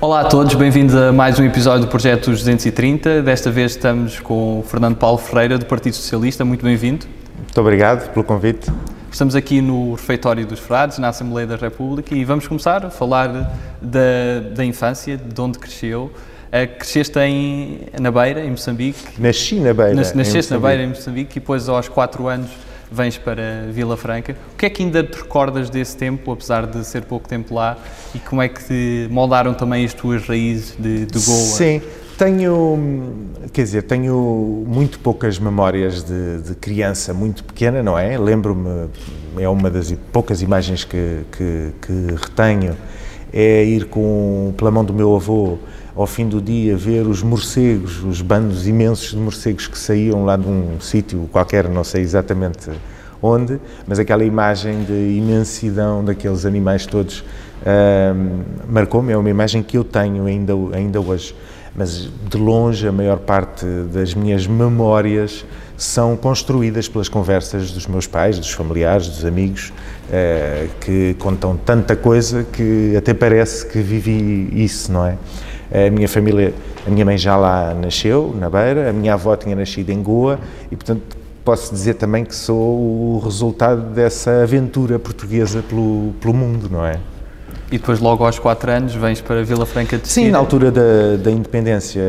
Olá a todos, bem-vindos a mais um episódio do Projeto 230. Desta vez estamos com o Fernando Paulo Ferreira, do Partido Socialista. Muito bem-vindo. Muito obrigado pelo convite. Estamos aqui no Refeitório dos Frades, na Assembleia da República, e vamos começar a falar da, da infância, de onde cresceu. Uh, cresceste em, na Beira, em Moçambique. Nasci na Beira. Nas, nasceste na Beira, em Moçambique, e depois aos 4 anos vens para Vila Franca. O que é que ainda te recordas desse tempo, apesar de ser pouco tempo lá, e como é que te moldaram também as tuas raízes de, de Goa? Sim, tenho, quer dizer, tenho muito poucas memórias de, de criança muito pequena, não é? Lembro-me, é uma das poucas imagens que, que, que retenho, é ir com, pela mão do meu avô ao fim do dia ver os morcegos, os bandos imensos de morcegos que saíam lá de um sítio qualquer, não sei exatamente onde, mas aquela imagem de imensidão daqueles animais todos uh, marcou-me, é uma imagem que eu tenho ainda, ainda hoje. Mas de longe a maior parte das minhas memórias são construídas pelas conversas dos meus pais, dos familiares, dos amigos, uh, que contam tanta coisa que até parece que vivi isso, não é? A minha família, a minha mãe já lá nasceu, na Beira, a minha avó tinha nascido em Goa e, portanto, posso dizer também que sou o resultado dessa aventura portuguesa pelo, pelo mundo, não é? E depois, logo aos 4 anos, vens para Vila Franca de Sim, na altura da, da independência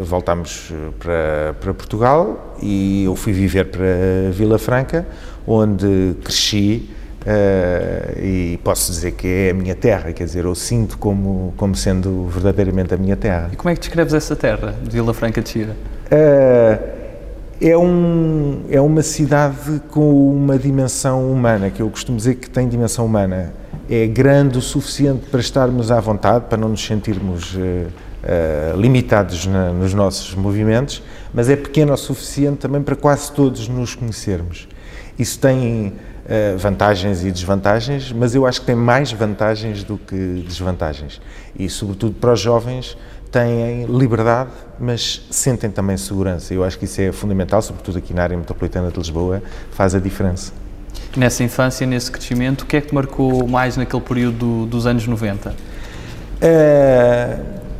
voltámos para, para Portugal e eu fui viver para Vila Franca, onde cresci Uh, e posso dizer que é a minha terra, quer dizer, eu sinto como, como sendo verdadeiramente a minha terra. E como é que descreves essa terra, de Vila Franca de Xira? Uh, é, um, é uma cidade com uma dimensão humana, que eu costumo dizer que tem dimensão humana. É grande o suficiente para estarmos à vontade, para não nos sentirmos uh, limitados na, nos nossos movimentos, mas é pequena o suficiente também para quase todos nos conhecermos. Isso tem uh, vantagens e desvantagens, mas eu acho que tem mais vantagens do que desvantagens. E, sobretudo, para os jovens, têm liberdade, mas sentem também segurança. Eu acho que isso é fundamental, sobretudo aqui na área metropolitana de Lisboa, faz a diferença. Nessa infância, nesse crescimento, o que é que te marcou mais naquele período dos anos 90? Uh, eh,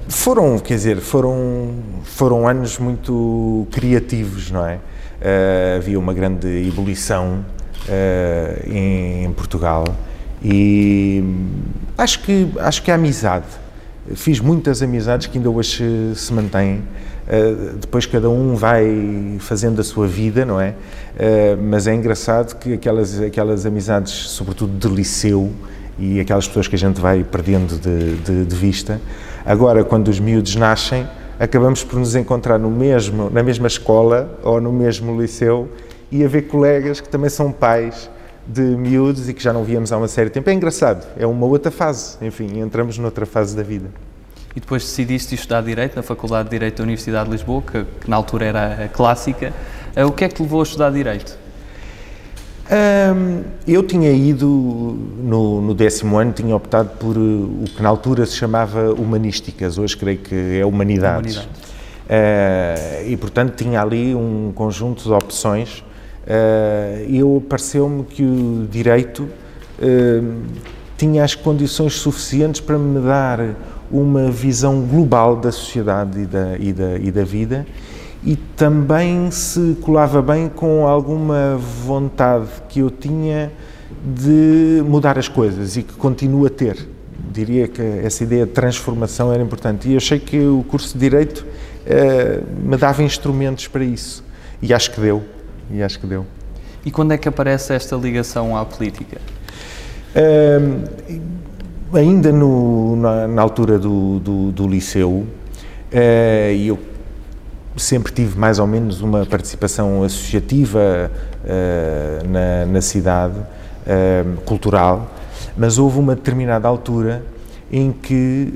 foram, quer dizer, foram, foram anos muito criativos, não é? Uh, havia uma grande ebulição uh, em, em, Portugal e acho que, acho que a amizade, fiz muitas amizades que ainda hoje se, mantêm, uh, depois cada um vai fazendo a sua vida, não é? Uh, mas é engraçado que aquelas, aquelas amizades, sobretudo de liceu, e aquelas pessoas que a gente vai perdendo de, de, de vista, agora quando os miúdos nascem, acabamos por nos encontrar no mesmo, na mesma escola ou no mesmo liceu e haver colegas que também são pais de miúdos e que já não víamos há uma série de tempo. É engraçado, é uma outra fase, enfim, entramos noutra fase da vida. E depois decidiste estudar Direito na Faculdade de Direito da Universidade de Lisboa, que, que na altura era a clássica. Uh, o que é que te levou a estudar Direito? Eu tinha ido no, no, décimo ano, tinha optado por uh, o que na altura se chamava Humanísticas, hoje creio que é Humanidades. Humanidades. Uh, e portanto tinha ali um conjunto de opções eu pareceu-me que o direito uh, tinha as condições suficientes para me dar uma visão global da sociedade e da, e da, e da vida e também se colava bem com alguma vontade que eu tinha de mudar as coisas e que continuo a ter. Diria que essa ideia de transformação era importante e achei que o curso de Direito uh, me dava instrumentos para isso e acho que deu e acho que deu. E quando é que aparece esta ligação à política? ainda no, na, na, altura do, do, do liceu, uh, eu sempre tive mais ou menos uma participação associativa uh, na, na, cidade, uh, cultural, mas houve uma determinada altura em que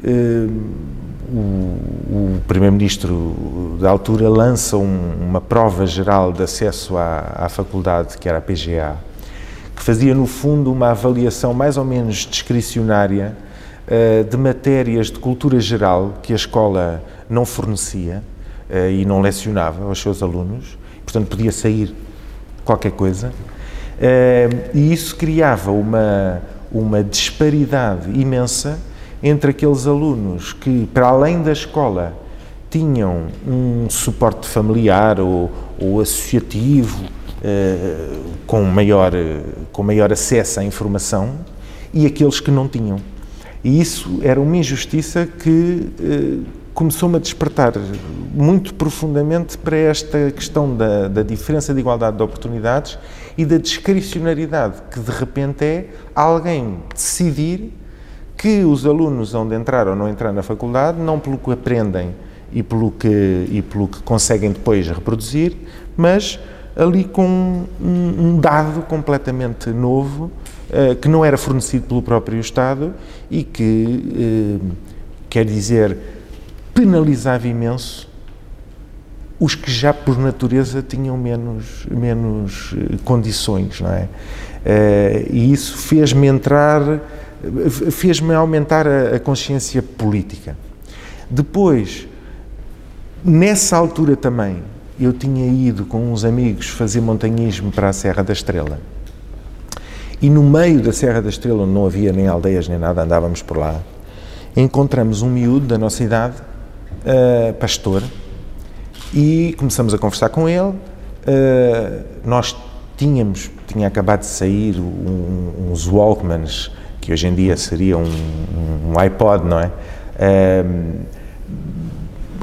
o, o Primeiro-Ministro da altura lança um, uma prova geral de acesso à, à faculdade, que era a PGA, que fazia no fundo uma avaliação mais ou menos discricionária uh, de matérias de cultura geral que a escola não fornecia uh, e não lecionava aos seus alunos, portanto podia sair qualquer coisa, uh, e isso criava uma, uma disparidade imensa entre aqueles alunos que, para além da escola, tinham um suporte familiar ou, ou associativo eh, com, maior, com maior acesso à informação e aqueles que não tinham. E isso era uma injustiça que eh, começou-me a despertar muito profundamente para esta questão da, da, diferença de igualdade de oportunidades e da discricionariedade, que de repente é alguém decidir que os alunos vão de entrar ou não entrar na faculdade, não pelo que aprendem e pelo que, e pelo que conseguem depois reproduzir, mas ali com um, um dado completamente novo, uh, que não era fornecido pelo próprio Estado e que, uh, quer dizer, penalizava imenso os que já por natureza tinham menos, menos eh, condições, não é? E isso fez-me entrar, fez-me aumentar a, a, consciência política. Depois, nessa altura também, eu tinha ido com uns amigos fazer montanhismo para a Serra da Estrela. E no meio da Serra da Estrela, onde não havia nem aldeias nem nada, andávamos por lá, encontramos um miúdo da nossa idade uh, pastor, e começamos a conversar com ele. Uh, nós tínhamos, tinha acabado de sair um, uns Walkmans, que hoje em dia seria um, um iPod, não é? Uh,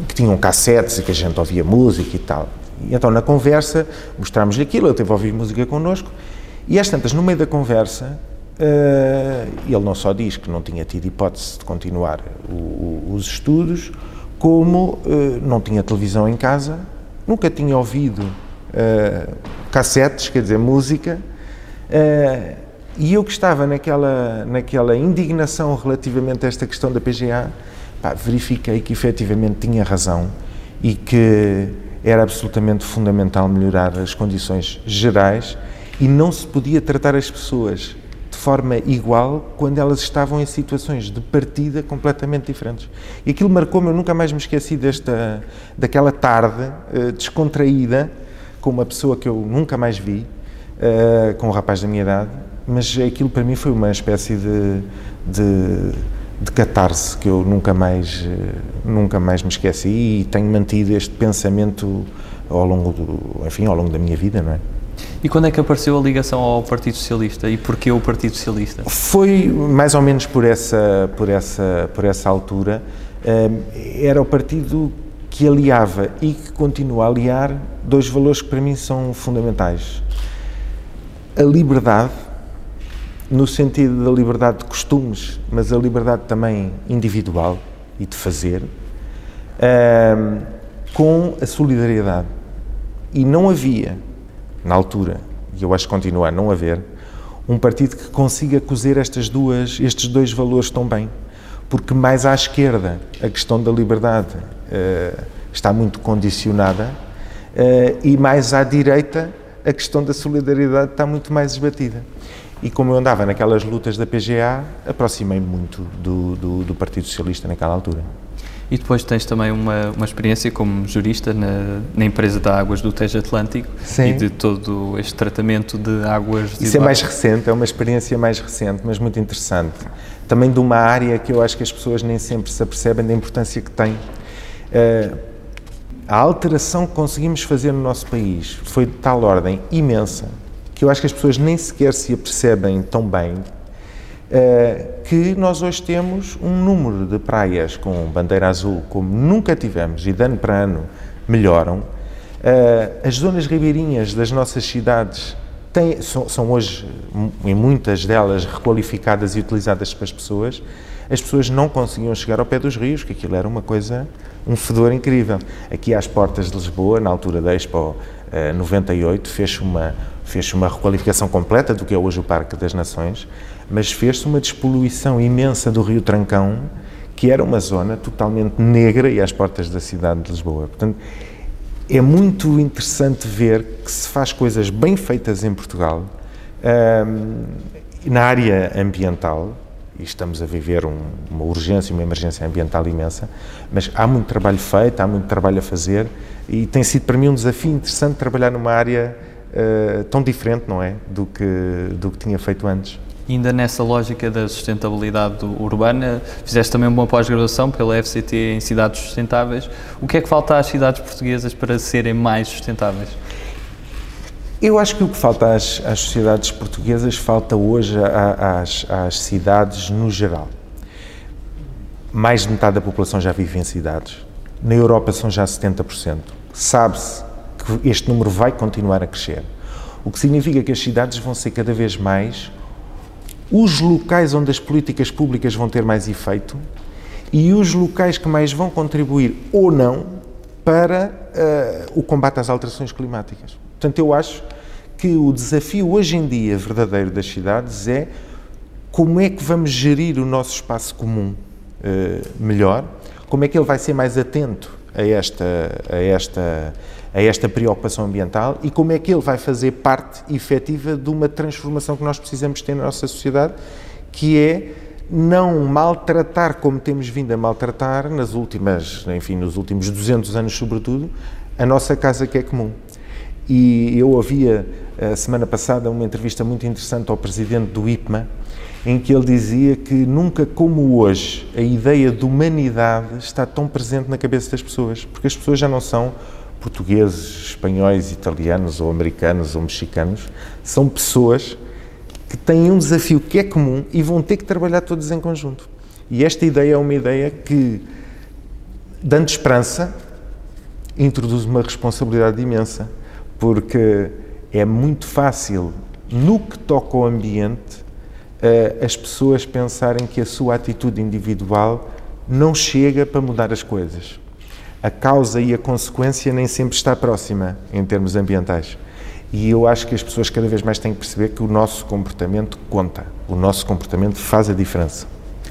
que tinham cassetes e que a gente ouvia música e tal. E então, na conversa, mostrámos-lhe aquilo, ele teve a ouvir música connosco, e às tantas, no meio da conversa, uh, ele não só diz que não tinha tido hipótese de continuar o, o, os estudos, como uh, não tinha televisão em casa, nunca tinha ouvido uh, cassetes, quer dizer, música, uh, e eu que estava naquela, naquela indignação relativamente a esta questão da PGA, pá, verifiquei que efetivamente tinha razão e que era absolutamente fundamental melhorar as condições gerais e não se podia tratar as pessoas forma igual quando elas estavam em situações de partida completamente diferentes. E aquilo marcou-me, eu nunca mais me esqueci desta, daquela tarde uh, descontraída com uma pessoa que eu nunca mais vi, uh, com um rapaz da minha idade, mas aquilo para mim foi uma espécie de, de, de catarse que eu nunca mais, nunca mais me esqueci e tenho mantido este pensamento ao longo, do, enfim, ao longo da minha vida, não é? E quando é que apareceu a ligação ao Partido Socialista e porquê o Partido Socialista? Foi mais ou menos por essa, por essa, por essa altura. Era o partido que aliava e que continua a aliar dois valores que para mim são fundamentais. A liberdade, no sentido da liberdade de costumes, mas a liberdade também individual e de fazer, com a solidariedade. E não havia na altura, e eu acho que continua a não haver, um partido que consiga cozer estas duas, estes dois valores tão bem. Porque mais à esquerda a questão da liberdade uh, está muito condicionada uh, e mais à direita a questão da solidariedade está muito mais esbatida. E como eu andava naquelas lutas da PGA, aproximei-me muito do, do, do Partido Socialista naquela altura. E depois tens também uma, uma experiência como jurista na, na empresa de águas do Tejo Atlântico Sim. e de todo este tratamento de águas. Isso é mais recente, é uma experiência mais recente, mas muito interessante. Também de uma área que eu acho que as pessoas nem sempre se apercebem da importância que tem. Uh, a alteração que conseguimos fazer no nosso país foi de tal ordem imensa que eu acho que as pessoas nem sequer se apercebem tão bem eh, que nós hoje temos um número de praias com bandeira azul como nunca tivemos e de ano para ano melhoram. Eh, as zonas ribeirinhas das nossas cidades têm, são, são hoje, em muitas delas, requalificadas e utilizadas pelas pessoas. As pessoas não conseguiam chegar ao pé dos rios, que aquilo era uma coisa, um fedor incrível. Aqui às portas de Lisboa, na altura da Expo 98, fez uma, fez uma requalificação completa do que é hoje o Parque das Nações mas fez-se uma despoluição imensa do Rio Trancão, que era uma zona totalmente negra e às portas da cidade de Lisboa. Portanto, é muito interessante ver que se faz coisas bem feitas em Portugal, na área ambiental, e estamos a viver um, uma urgência, uma emergência ambiental imensa, mas há muito trabalho feito, há muito trabalho a fazer, e tem sido para mim um desafio interessante trabalhar numa área uh, tão diferente, não é, do que, do que tinha feito antes. ainda nessa lógica da sustentabilidade urbana, fizeste também uma pós-graduação pela FCT em cidades sustentáveis. O que é que falta às cidades portuguesas para serem mais sustentáveis? Eu acho que o que falta às, às sociedades portuguesas falta hoje às, às cidades no geral. Mais de metade da população já vive em cidades. Na Europa são já 70%. Sabe-se que este número vai continuar a crescer. O que significa que as cidades vão ser cada vez mais os locais onde as políticas públicas vão ter mais efeito e os locais que mais vão contribuir ou não para uh, o combate às alterações climáticas. Portanto, eu acho que o desafio hoje em dia verdadeiro das cidades é como é que vamos gerir o nosso espaço comum uh, melhor, como é que ele vai ser mais atento a esta, a esta a esta preocupação ambiental e como é que ele vai fazer parte efetiva de uma transformação que nós precisamos ter na nossa sociedade, que é não maltratar como temos vindo a maltratar nas últimas, enfim, nos últimos 200 anos sobretudo, a nossa casa que é comum. E eu ouvia a semana passada uma entrevista muito interessante ao presidente do IPMA, em que ele dizia que nunca como hoje a ideia de humanidade está tão presente na cabeça das pessoas, porque as pessoas já não são portugueses, espanhóis, italianos ou americanos ou mexicanos, são pessoas que têm um desafio que é comum e vão ter que trabalhar todos em conjunto. E esta ideia é uma ideia que, dando esperança, introduz uma responsabilidade imensa, porque é muito fácil, no que toca ao ambiente, eh, as pessoas pensarem que a sua atitude individual não chega para mudar as coisas a causa e a consequência nem sempre está próxima em termos ambientais. E eu acho que as pessoas cada vez mais têm que perceber que o nosso comportamento conta, o nosso comportamento faz a diferença.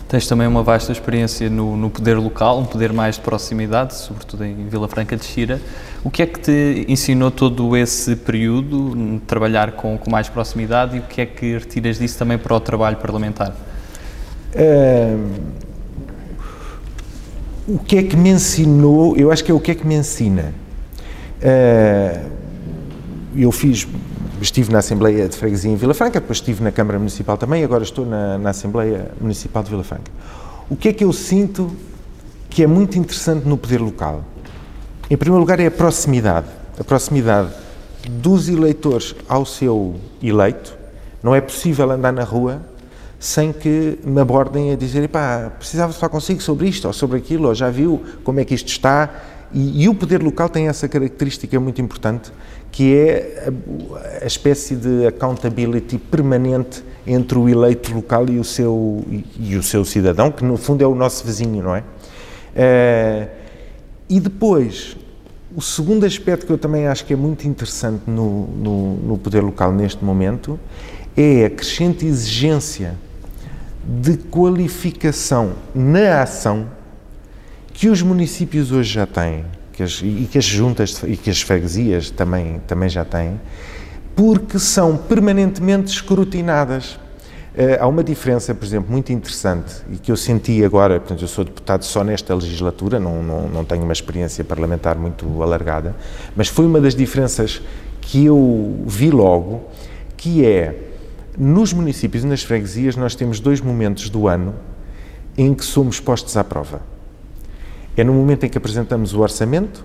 Tens também uma vasta experiência no, no poder local, um poder mais de proximidade, sobretudo em Vila Franca de Xira. O que é que te ensinou todo esse período, trabalhar com, com mais proximidade, e o que é que retiras disso também para o trabalho parlamentar? O que é que me ensinou, eu acho que é o que é que me ensina. Uh, eu fiz, estive na Assembleia de Freguesia em Vila Franca, depois estive na Câmara Municipal também, agora estou na, na Assembleia Municipal de Vila Franca. O que é que eu sinto que é muito interessante no poder local? Em primeiro lugar é a proximidade, a proximidade dos eleitores ao seu eleito. Não é possível andar na rua sem que me abordem a dizer, pá, precisava falar consigo sobre isto ou sobre aquilo, ou já viu como é que isto está. E, e o poder local tem essa característica muito importante, que é a, a, espécie de accountability permanente entre o eleito local e o seu, e, e, o seu cidadão, que no fundo é o nosso vizinho, não é? Uh, e depois, o segundo aspecto que eu também acho que é muito interessante no, no, no poder local neste momento é a crescente exigência de qualificação na ação que os municípios hoje já têm que as, e que as juntas e que as freguesias também, também já têm, porque são permanentemente escrutinadas. Uh, há uma diferença, por exemplo, muito interessante e que eu senti agora, portanto, eu sou deputado só nesta legislatura, não, não, não tenho uma experiência parlamentar muito alargada, mas foi uma das diferenças que eu vi logo, que é nos municípios e nas freguesias, nós temos dois momentos do ano em que somos postos à prova. É no momento em que apresentamos o orçamento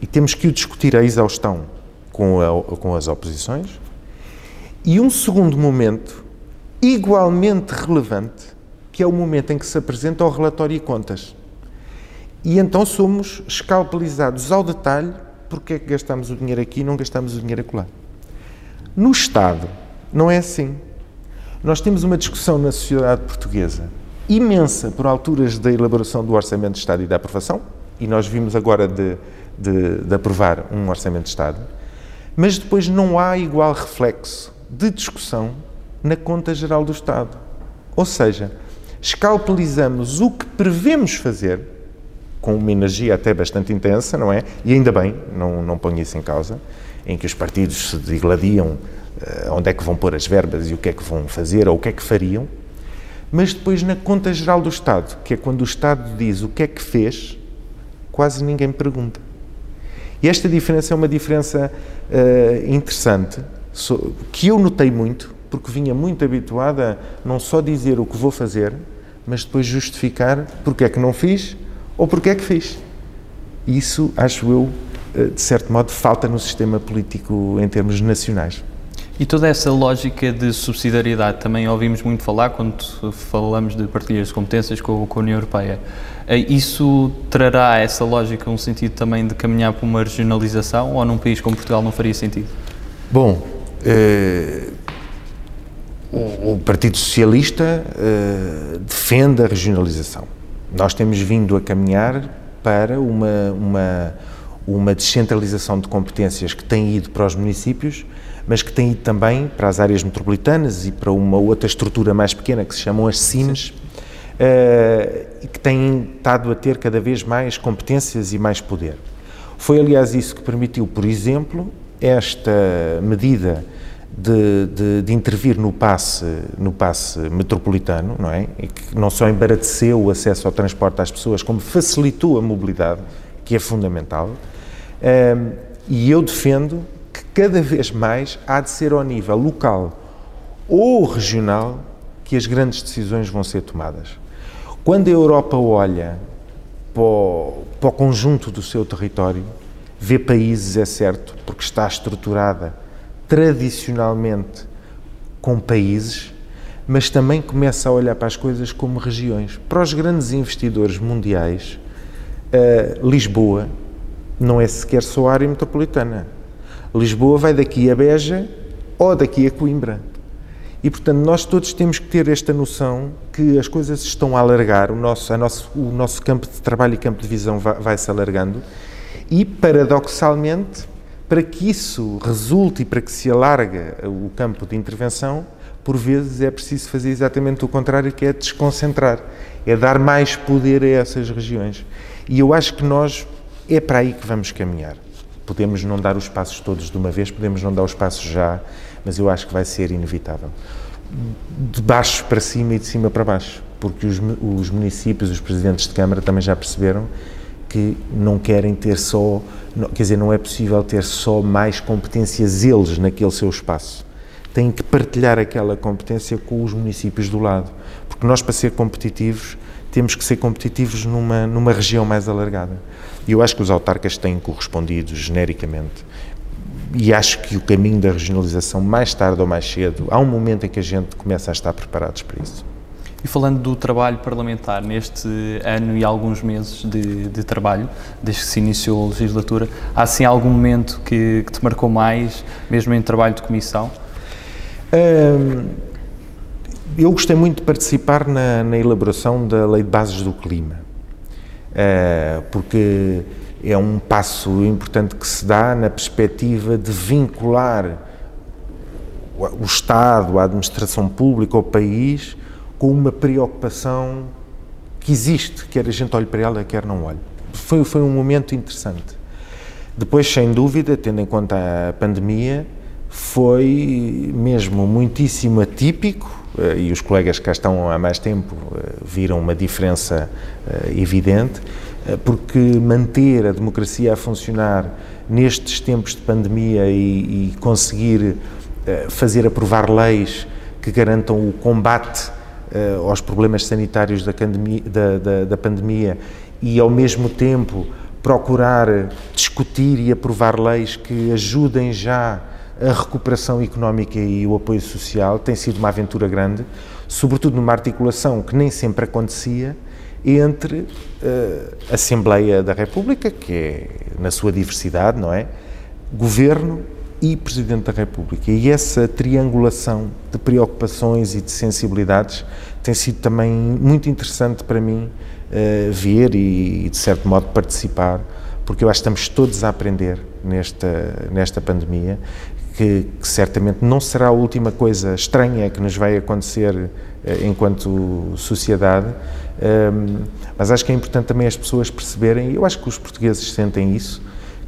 e temos que o discutir a exaustão com, a, com as oposições, e um segundo momento, igualmente relevante, que é o momento em que se apresenta o relatório e contas. E então somos escalpelizados ao detalhe porque é que gastamos o dinheiro aqui e não gastamos o dinheiro acolá. No Estado, não é assim. Nós temos uma discussão na sociedade portuguesa imensa por alturas da elaboração do Orçamento de Estado e da aprovação, e nós vimos agora de, de, de aprovar um Orçamento de Estado, mas depois não há igual reflexo de discussão na Conta Geral do Estado. Ou seja, escalpelizamos o que prevemos fazer, com uma energia até bastante intensa, não é? E ainda bem, não, não ponho isso em causa, em que os partidos se digladiam onde é que vão pôr as verbas e o que é que vão fazer ou o que é que fariam, mas depois na conta geral do Estado, que é quando o Estado diz o que é que fez, quase ninguém pergunta. E esta diferença é uma diferença uh, interessante, que eu notei muito, porque vinha muito habituada a não só dizer o que vou fazer, mas depois justificar porque é que não fiz ou porque é que fiz. Isso, acho eu, eh, de certo modo, falta no sistema político em termos nacionais. E toda essa lógica de subsidiariedade também ouvimos muito falar quando falamos de partilhas de competências com, com a União Europeia. Eh, isso trará essa lógica um sentido também de caminhar para uma regionalização ou num país como Portugal não faria sentido? Bom, eh, o, o, Partido Socialista eh, defende a regionalização. Nós temos vindo a caminhar para uma, uma, uma descentralização de competências que tem ido para os municípios mas que tem ido também para as áreas metropolitanas e para uma outra estrutura mais pequena que se chamam as CIMs, uh, e que têm estado a ter cada vez mais competências e mais poder. Foi, aliás, isso que permitiu, por exemplo, esta medida de, de, de, intervir no passe, no passe metropolitano, não é? E que não só embarateceu o acesso ao transporte às pessoas, como facilitou a mobilidade, que é fundamental. Um, e eu defendo cada vez mais há de ser ao nível local ou regional que as grandes decisões vão ser tomadas. Quando a Europa olha para o, para o conjunto do seu território, vê países, é certo, porque está estruturada tradicionalmente com países, mas também começa a olhar para as coisas como regiões. Para os grandes investidores mundiais, uh, Lisboa não é sequer só a área metropolitana. Lisboa vai daqui a Beja ou daqui a Coimbra. E, portanto, nós todos temos que ter esta noção que as coisas estão a alargar, o nosso, a nosso, o nosso campo de trabalho e campo de visão vai, vai se alargando e, paradoxalmente, para que isso resulte e para que se alargue o campo de intervenção, por vezes é preciso fazer exatamente o contrário, que é desconcentrar, é dar mais poder a essas regiões. E eu acho que nós é para aí que vamos caminhar. Podemos não dar os passos todos de uma vez, podemos não dar os passos já, mas eu acho que vai ser inevitável. De baixo para cima e de cima para baixo, porque os, os municípios, os presidentes de Câmara também já perceberam que não querem ter só, não, quer dizer, não é possível ter só mais competências eles naquele seu espaço. Têm que partilhar aquela competência com os municípios do lado, porque nós, para ser competitivos, temos que ser competitivos numa, numa região mais alargada. E eu acho que os autarcas têm correspondido genericamente. E acho que o caminho da regionalização, mais tarde ou mais cedo, há um momento em que a gente começa a estar preparados para isso. E falando do trabalho parlamentar, neste ano e alguns meses de, de trabalho, desde que se iniciou a legislatura, há assim algum momento que, que te marcou mais, mesmo em trabalho de comissão? Hum, eu gostei muito de participar na, na elaboração da Lei de Bases do Clima. Eh, porque é um passo importante que se dá na perspectiva de vincular o Estado, a administração pública, o país, com uma preocupação que existe, quer a gente olhe para ela, quer não olhe. Foi, foi um momento interessante. Depois, sem dúvida, tendo em conta a pandemia, foi mesmo muitíssimo atípico, e os colegas que cá estão há mais tempo eh, viram uma diferença eh, evidente, porque manter a democracia a funcionar nestes tempos de pandemia e, e conseguir fazer aprovar leis que garantam o combate aos problemas sanitários da, da, da, da pandemia e, ao mesmo tempo, procurar discutir e aprovar leis que ajudem já a recuperação económica e o apoio social tem sido uma aventura grande, sobretudo numa articulação que nem sempre acontecia entre uh, Assembleia da República, que é na sua diversidade, não é? Governo e Presidente da República. E essa triangulação de preocupações e de sensibilidades tem sido também muito interessante para mim uh, ver e, de certo modo, participar, porque eu acho que estamos todos a aprender nesta, nesta pandemia que, que, certamente não será a última coisa estranha que nos vai acontecer eh, enquanto sociedade, um, mas acho que é importante também as pessoas perceberem, e eu acho que os portugueses sentem isso,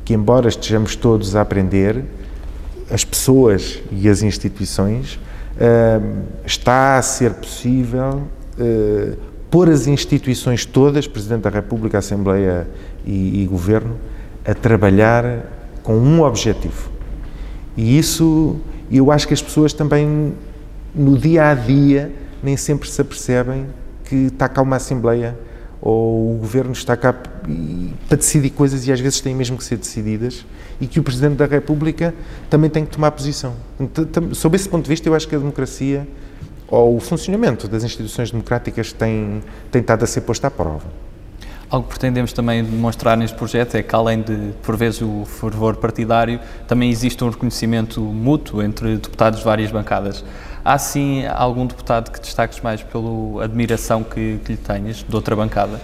que embora estejamos todos a aprender, as pessoas e as instituições, um, está a ser possível uh, pôr as instituições todas, Presidente da República, Assembleia e, e Governo, a trabalhar com um objetivo, e isso, eu acho que as pessoas também no dia a dia nem sempre se apercebem que está cá uma Assembleia ou o Governo está cá para decidir coisas e às vezes têm mesmo que ser decididas e que o Presidente da República também tem que tomar posição. Sob esse ponto de vista, eu acho que a democracia ou o funcionamento das instituições democráticas tem, tem estado a ser posto à prova. Algo que pretendemos também demonstrar neste projeto é que, além de, por vezes, o fervor partidário, também existe um reconhecimento mútuo entre deputados de várias bancadas. Há, sim, algum deputado que destaques mais pela admiração que, que lhe tenhas, de outra bancada?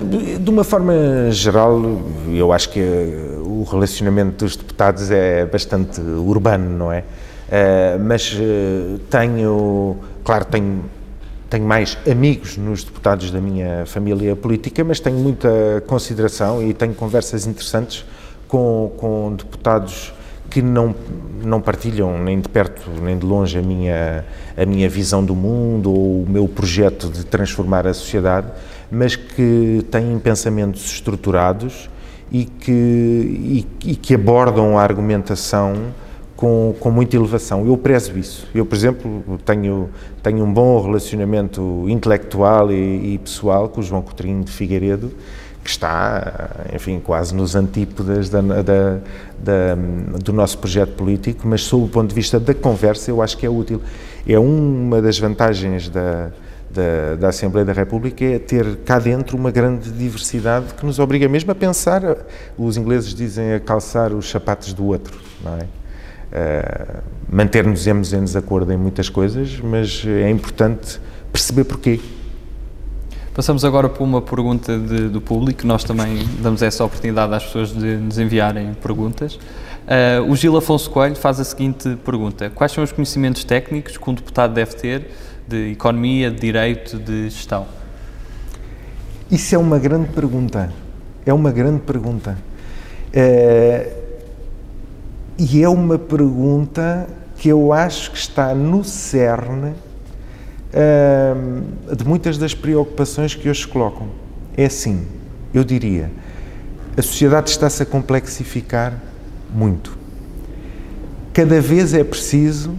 De uma forma geral, eu acho que o relacionamento dos deputados é bastante urbano, não é? Uh, mas uh, tenho, claro, tenho, tenho mais amigos nos deputados da minha família política, mas tenho muita consideração e tenho conversas interessantes com, com deputados que não, não partilham nem de perto nem de longe a minha, a minha visão do mundo ou o meu projeto de transformar a sociedade, mas que têm pensamentos estruturados e que, e, e que abordam a argumentação com, com muita elevação. Eu prezo isso. Eu, por exemplo, tenho, tenho um bom relacionamento intelectual e, e pessoal com o João Coutinho de Figueiredo, que está, enfim, quase nos antípodas da, da, da, do nosso projeto político, mas sob o ponto de vista da conversa eu acho que é útil. É uma das vantagens da, da, da, Assembleia da República é ter cá dentro uma grande diversidade que nos obriga mesmo a pensar, os ingleses dizem a calçar os sapatos do outro, não é? Uh, Manter-nos em desacordo em muitas coisas, mas é importante perceber porquê. Passamos agora para uma pergunta de, do público. Nós também damos essa oportunidade às pessoas de nos enviarem perguntas. Uh, o Gil Afonso Coelho faz a seguinte pergunta: Quais são os conhecimentos técnicos que um deputado deve ter de economia, de direito, de gestão? Isso é uma grande pergunta. É uma grande pergunta. Uh, e é uma pergunta que eu acho que está no cerne uh, de muitas das preocupações que hoje se colocam. É assim, eu diria, a sociedade está-se a complexificar muito. Cada vez é preciso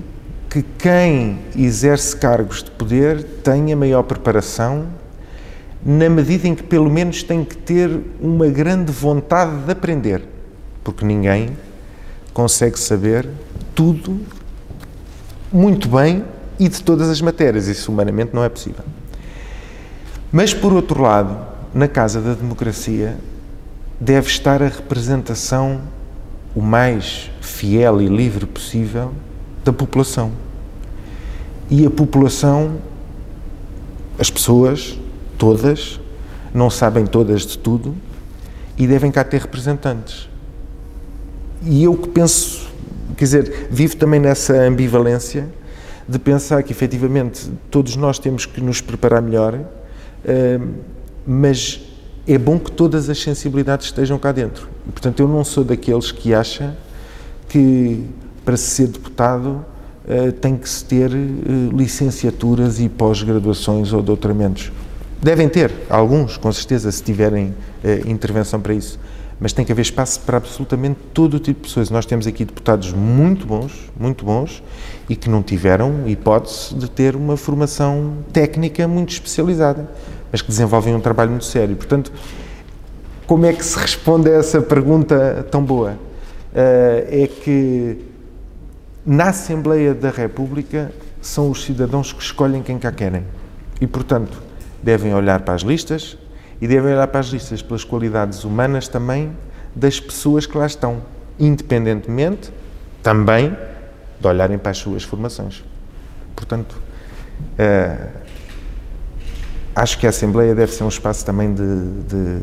que quem exerce cargos de poder tenha maior preparação, na medida em que pelo menos tem que ter uma grande vontade de aprender, porque ninguém consegue saber tudo muito bem e de todas as matérias. Isso humanamente não é possível. Mas, por outro lado, na Casa da Democracia deve estar a representação o mais fiel e livre possível da população. E a população, as pessoas, todas, não sabem todas de tudo e devem cá ter representantes. E eu que penso, quer dizer, vivo também nessa ambivalência de pensar que efetivamente todos nós temos que nos preparar melhor, eh, mas é bom que todas as sensibilidades estejam cá dentro. Portanto, eu não sou daqueles que acha que para ser deputado eh, tem que se ter eh, licenciaturas e pós-graduações ou doutoramentos. Devem ter, alguns, com certeza, se tiverem intervenção para isso mas tem que haver espaço para absolutamente todo o tipo de pessoas. Nós temos aqui deputados muito bons, muito bons, e que não tiveram hipótese de ter uma formação técnica muito especializada, mas que desenvolvem um trabalho muito sério. Portanto, como é que se responde a essa pergunta tão boa? Uh, é que na Assembleia da República são os cidadãos que escolhem quem cá querem. E, portanto, devem olhar para as listas, e devem olhar para as listas pelas qualidades humanas também das pessoas que lá estão, independentemente também de olharem para as suas formações. Portanto, uh, acho que a Assembleia deve ser um espaço também de, de,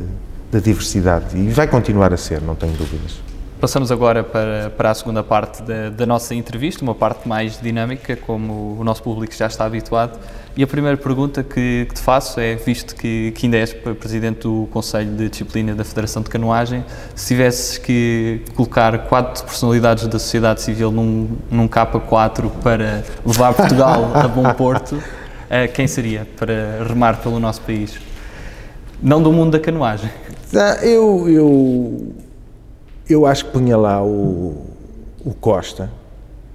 de diversidade e vai continuar a ser, não tenho dúvidas. Passamos agora para, para a segunda parte da, da, nossa entrevista, uma parte mais dinâmica, como o nosso público já está habituado. E a primeira pergunta que, que te faço é, visto que, que ainda és presidente do Conselho de Disciplina da Federação de Canoagem, se tivesses que colocar quatro personalidades da sociedade civil num, num K4 para levar Portugal a bom porto, uh, quem seria para remar pelo nosso país? Não do mundo da canoagem. Ah, eu, eu eu acho que punha lá o, o Costa,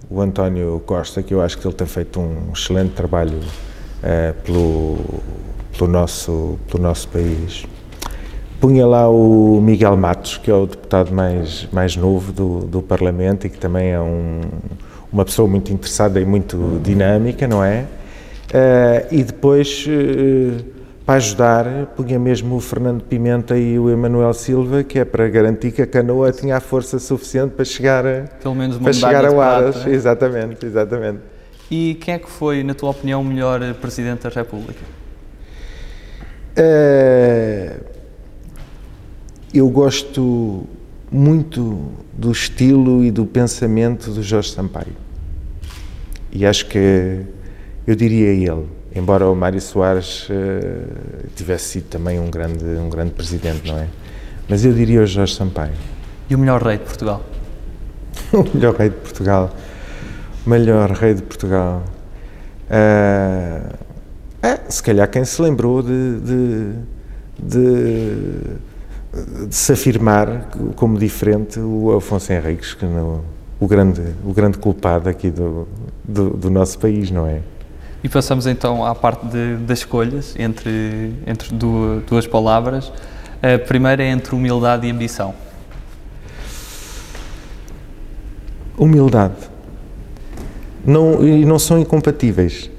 o António Costa, que eu acho que ele tem feito um excelente trabalho uh, pelo, pelo, nosso, pelo nosso país. Punha lá o Miguel Matos, que é o deputado mais, mais novo do, do Parlamento e que também é um, uma pessoa muito interessada e muito dinâmica, não é? Uh, e depois, uh, para ajudar, punha mesmo o Fernando Pimenta e o Emanuel Silva, que é para garantir que a canoa tinha a força suficiente para chegar, a, Pelo menos uma para chegar a Aras. prata. Exatamente, exatamente. E quem é que foi, na tua opinião, o melhor Presidente da República? Uh, eu gosto muito do estilo e do pensamento do Jorge Sampaio. E acho que eu diria ele, embora o Mário Soares uh, tivesse sido também um grande, um grande presidente, não é? Mas eu diria o Jorge Sampaio. E o melhor rei de Portugal? o melhor rei de Portugal. O melhor rei de Portugal. Uh, é, se calhar quem se lembrou de, de, de, de, se afirmar como diferente o Afonso Henriques, que no, o, grande, o grande culpado aqui do, do, do, nosso país, não é? E passamos então à parte de, das escolhas, entre, entre duas, duas palavras. A primeira é entre humildade e ambição. Humildade. Não, e não são incompatíveis.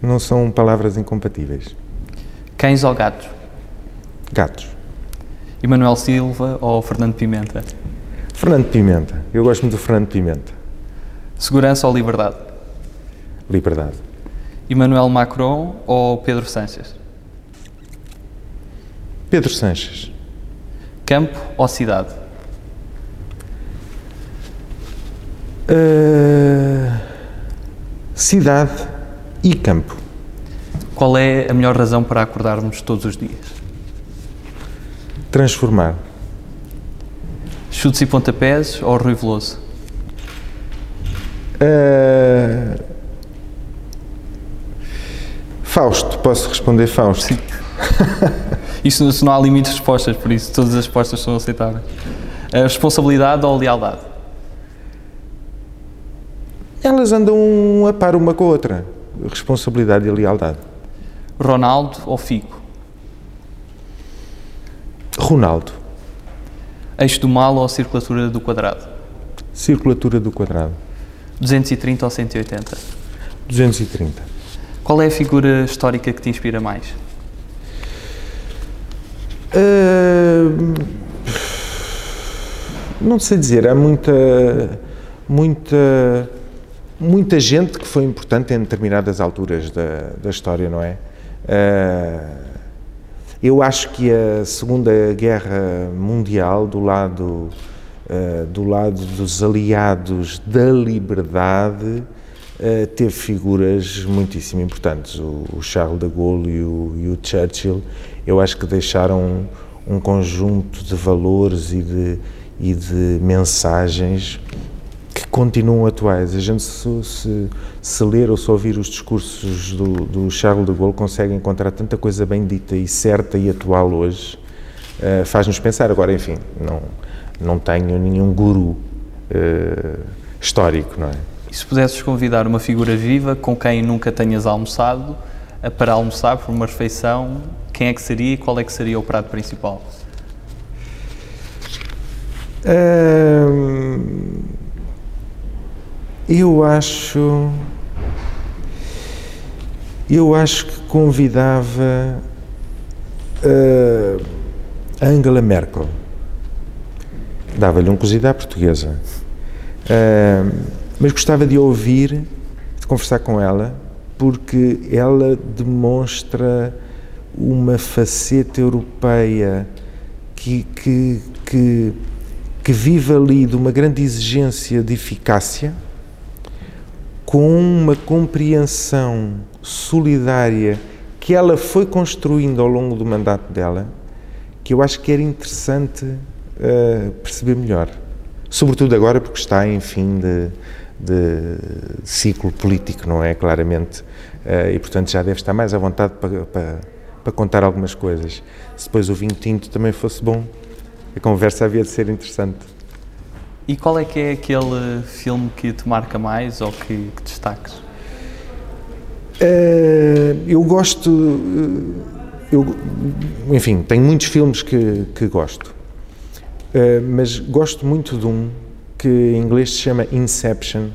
Não são palavras incompatíveis. Cães ou gatos? Gatos. Emanuel Silva ou Fernando Pimenta? Fernando Pimenta. Eu gosto muito do Fernando Pimenta. Segurança ou liberdade? Liberdade. Emmanuel Macron ou Pedro Sanches? Pedro Sanches. Campo ou cidade? Uh, cidade e campo. Qual é a melhor razão para acordarmos todos os dias? Transformar. Chutes e pontapés ou Rui Veloso? Uh... Fausto, posso responder Fausto? Sim. isso, não há limites de respostas, por isso todas as respostas são aceitáveis. A responsabilidade ou lealdade? Elas andam a par uma com a outra. Responsabilidade e lealdade. Ronaldo ou Figo? Ronaldo. Eixo do mal ou circulatura do quadrado? Circulatura do quadrado. 230 ou 180? 230. Qual é a figura histórica que te inspira mais? Uh, não sei dizer, há muita, muita, muita gente que foi importante em determinadas alturas da, da história, não é? Uh, eu acho que a Segunda Guerra Mundial, do lado, uh, do lado dos aliados da liberdade, uh, teve figuras muitíssimo importantes. O, o Charles de Gaulle e o, e o, Churchill, eu acho que deixaram um, um conjunto de valores e de, e de mensagens que continuam atuais. A gente, se, se, se, ler ou se ouvir os discursos do, do, Charles de Gaulle, consegue encontrar tanta coisa bem dita e certa e atual hoje, uh, faz-nos pensar. Agora, enfim, não, não tenho nenhum guru uh, histórico, não é? E se pudesses convidar uma figura viva com quem nunca tenhas almoçado para almoçar por uma refeição, quem é que seria e qual é que seria o prato principal? Uh, eu acho. Eu acho que convidava uh, Angela Merkel. Dava-lhe um cozido à portuguesa. Uh, mas gostava de ouvir, de conversar com ela, porque ela demonstra uma faceta europeia que, que, que, que vive ali de uma grande exigência de eficácia com uma compreensão solidária que ela foi construindo ao longo do mandato dela, que eu acho que era interessante uh, perceber melhor. Sobretudo agora, porque está em fim de, de ciclo político, não é? Claramente. Uh, e, portanto, já deve estar mais à vontade para, para, para contar algumas coisas. Se depois o vinho tinto também fosse bom, a conversa havia de ser interessante. E qual é que é aquele filme que te marca mais ou que, que destaques? Uh, eu gosto. Uh, eu, enfim, tenho muitos filmes que, que gosto, uh, mas gosto muito de um que em inglês se chama Inception,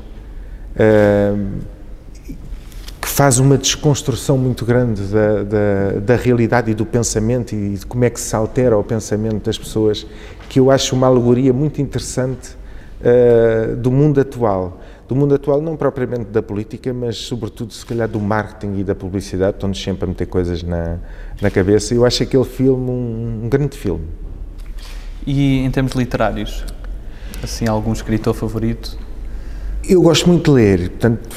que faz uma desconstrução muito grande da, da, da, realidade e do pensamento e de como é que se altera o pensamento das pessoas, que eu acho uma alegoria muito interessante do mundo atual do mundo atual, não propriamente da política, mas sobretudo, se calhar, do marketing e da publicidade, estão-nos sempre a meter coisas na, na cabeça. Eu acho aquele filme um, um grande filme. E em termos literários, assim, algum escritor favorito? Eu gosto muito de ler, portanto,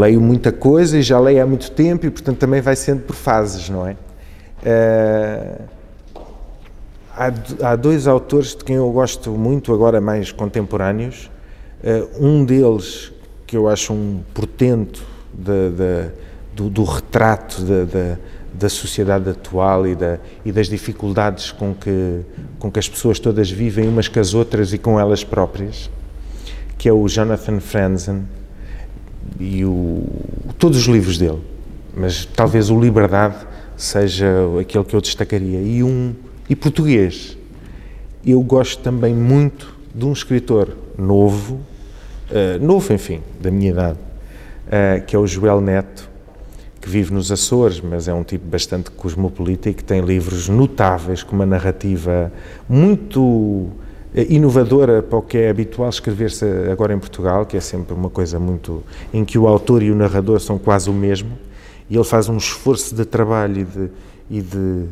leio muita coisa e já leio há muito tempo e, portanto, também vai sendo por fases, não é? Uh, há, há dois autores de quem eu gosto muito, agora mais contemporâneos, Uh, um deles, que eu acho um portento de, de, do, do, retrato da, da sociedade atual e, da, e, das dificuldades com que, com que as pessoas todas vivem umas com as outras e com elas próprias, que é o Jonathan Franzen e o, todos os livros dele, mas talvez o Liberdade seja aquele que eu destacaria. E um e português. Eu gosto também muito de um escritor novo, uh, novo, enfim, da minha idade, uh, que é o Joel Neto, que vive nos Açores, mas é um tipo bastante cosmopolita e que tem livros notáveis, com uma narrativa muito eh, inovadora para o que é habitual escrever-se agora em Portugal, que é sempre uma coisa muito. em que o autor e o narrador são quase o mesmo, e ele faz um esforço de trabalho e de, e de,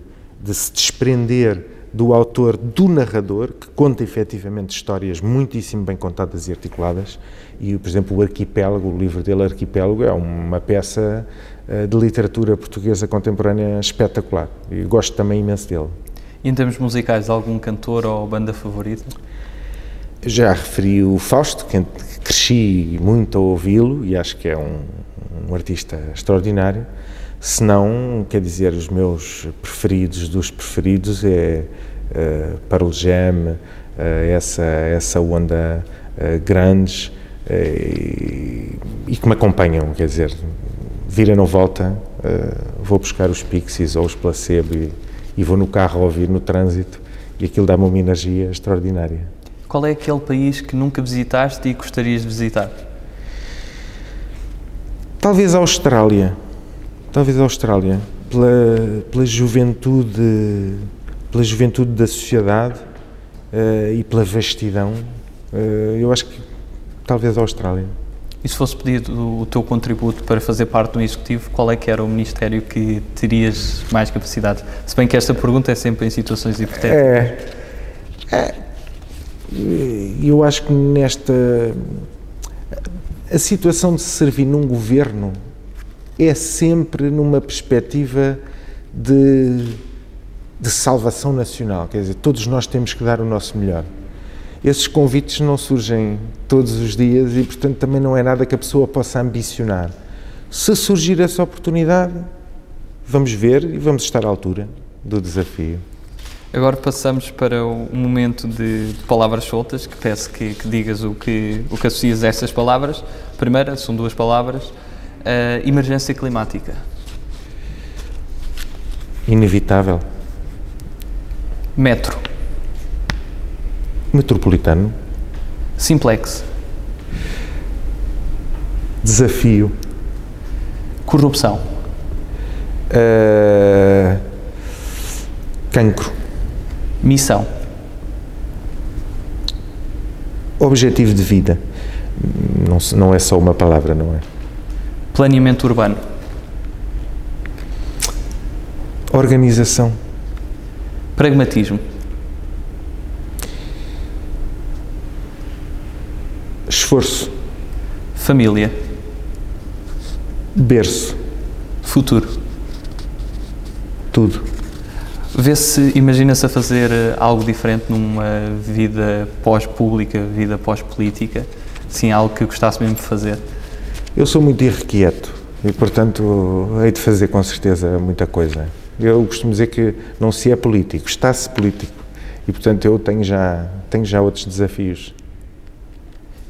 de se desprender do autor, do narrador, que conta efetivamente histórias muitíssimo bem contadas e articuladas. E, por exemplo, o Arquipélago, o livro dele, Arquipélago, é uma peça eh, de literatura portuguesa contemporânea espetacular. E gosto também imenso dele. E em termos musicais, algum cantor ou banda favorita? Já referi o Fausto, que cresci muito a ouvi-lo e acho que é um, um artista extraordinário. Se não, quer dizer, os meus preferidos dos preferidos é uh, Pearl Jam, uh, essa, essa onda uh, grandes uh, e, e, que me acompanham, quer dizer, vira não volta, vou buscar os Pixies ou os Placebo e, e vou no carro ouvir no trânsito e aquilo dá-me uma energia extraordinária. Qual é aquele país que nunca visitaste e gostarias de visitar? Talvez a Austrália talvez a Austrália, pela, pela juventude, pela juventude da sociedade uh, e pela vastidão, uh, eu acho que talvez a Austrália. E se fosse pedido o teu contributo para fazer parte do Executivo, qual é que era o Ministério que terias mais capacidade? Se bem que esta pergunta é sempre em situações hipotéticas. É, é, eu acho que nesta... A situação de se servir num governo é sempre numa perspectiva de, de salvação nacional, quer dizer, todos nós temos que dar o nosso melhor. Esses convites não surgem todos os dias e, portanto, também não é nada que a pessoa possa ambicionar. Se surgir essa oportunidade, vamos ver e vamos estar à altura do desafio. Agora passamos para um momento de, palavras soltas, que peço que, que, digas o que, o que associas a essas palavras. Primeira, são duas palavras, Uh, emergência climática. Inevitável. Metro. Metropolitano. Simplex. Desafio. Corrupção. Uh, cancro. Missão. Objetivo de vida. Não, não é só uma palavra, não é? Planeamento urbano. Organização. Pragmatismo. Esforço. Família. Berço. Futuro. Tudo. Vê-se, imagina-se a fazer eh, algo diferente numa vida pós-pública, vida pós-política, sim, algo que gostasse mesmo de fazer. Eu sou muito irrequieto e, portanto, hei de fazer com certeza muita coisa. Eu costumo dizer que não se é político, está-se político. E, portanto, eu tenho já, tenho já outros desafios.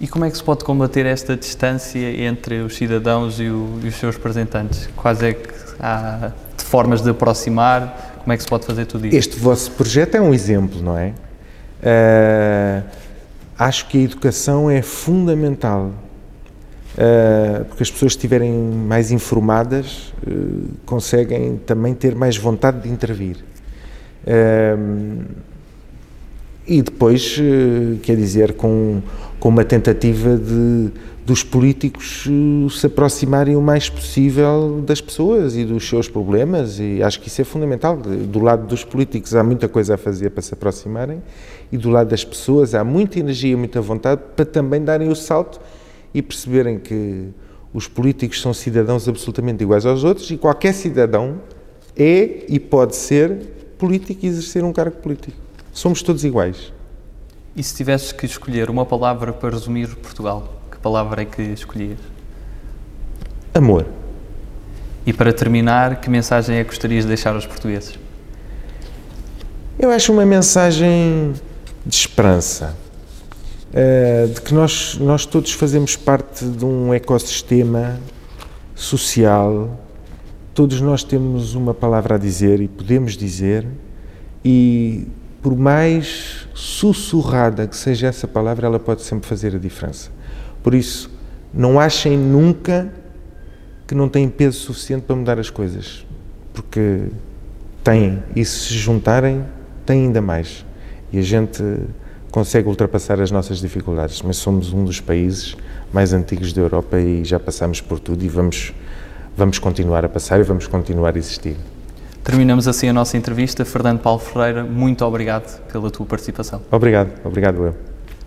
E como é que se pode combater esta distância entre os cidadãos e, o, e os seus representantes? Quais é que há de formas de aproximar? Como é que se pode fazer tudo isso? Este vosso projeto é um exemplo, não é? Uh, acho que a educação é fundamental. Uh, porque as pessoas estiverem mais informadas uh, conseguem também ter mais vontade de intervir. e depois, quer dizer, com com uma tentativa de dos políticos eh, se aproximarem o mais possível das pessoas e dos seus problemas e acho que isso é fundamental. Do lado dos políticos há muita coisa a fazer para se aproximarem e do lado das pessoas há muita energia, muita vontade para também darem o salto e perceberem que os políticos são cidadãos absolutamente iguais aos outros e qualquer cidadão é e pode ser político e exercer um cargo político. Somos todos iguais. E se tivesses que escolher uma palavra para resumir Portugal, que palavra é que escolhias? Amor. E para terminar, que mensagem é que gostarias de deixar aos portugueses? Eu acho uma mensagem de esperança, eh, de que nós, nós todos fazemos parte de um ecossistema social, todos nós temos uma palavra a dizer e podemos dizer, e por mais sussurrada que seja essa palavra, ela pode sempre fazer a diferença. Por isso, não achem nunca que não têm peso suficiente para mudar as coisas, porque têm, e se juntarem, têm ainda mais. E a gente consegue ultrapassar as nossas dificuldades, mas somos um dos países mais antigos da Europa e já passamos por tudo e vamos, vamos continuar a passar e vamos continuar a existir. Terminamos assim a nossa entrevista. Fernando Paulo Ferreira, muito obrigado pela tua participação. Obrigado, obrigado eu.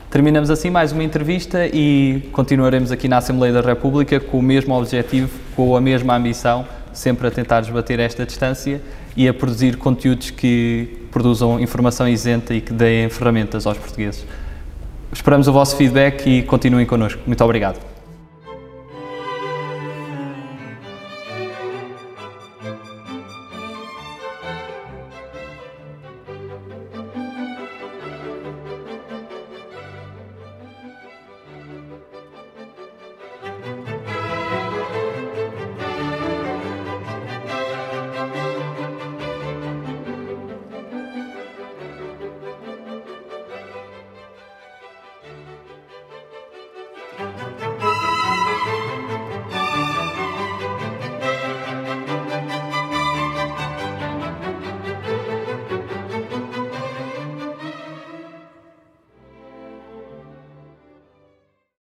Terminamos assim mais uma entrevista e continuaremos aqui na Assembleia da República com o mesmo objetivo, com a mesma ambição, sempre a tentar desbater esta distância e a produzir conteúdos que produzam informação isenta e que deem ferramentas aos portugueses. Esperamos o vosso feedback e continuem connosco. Muito obrigado.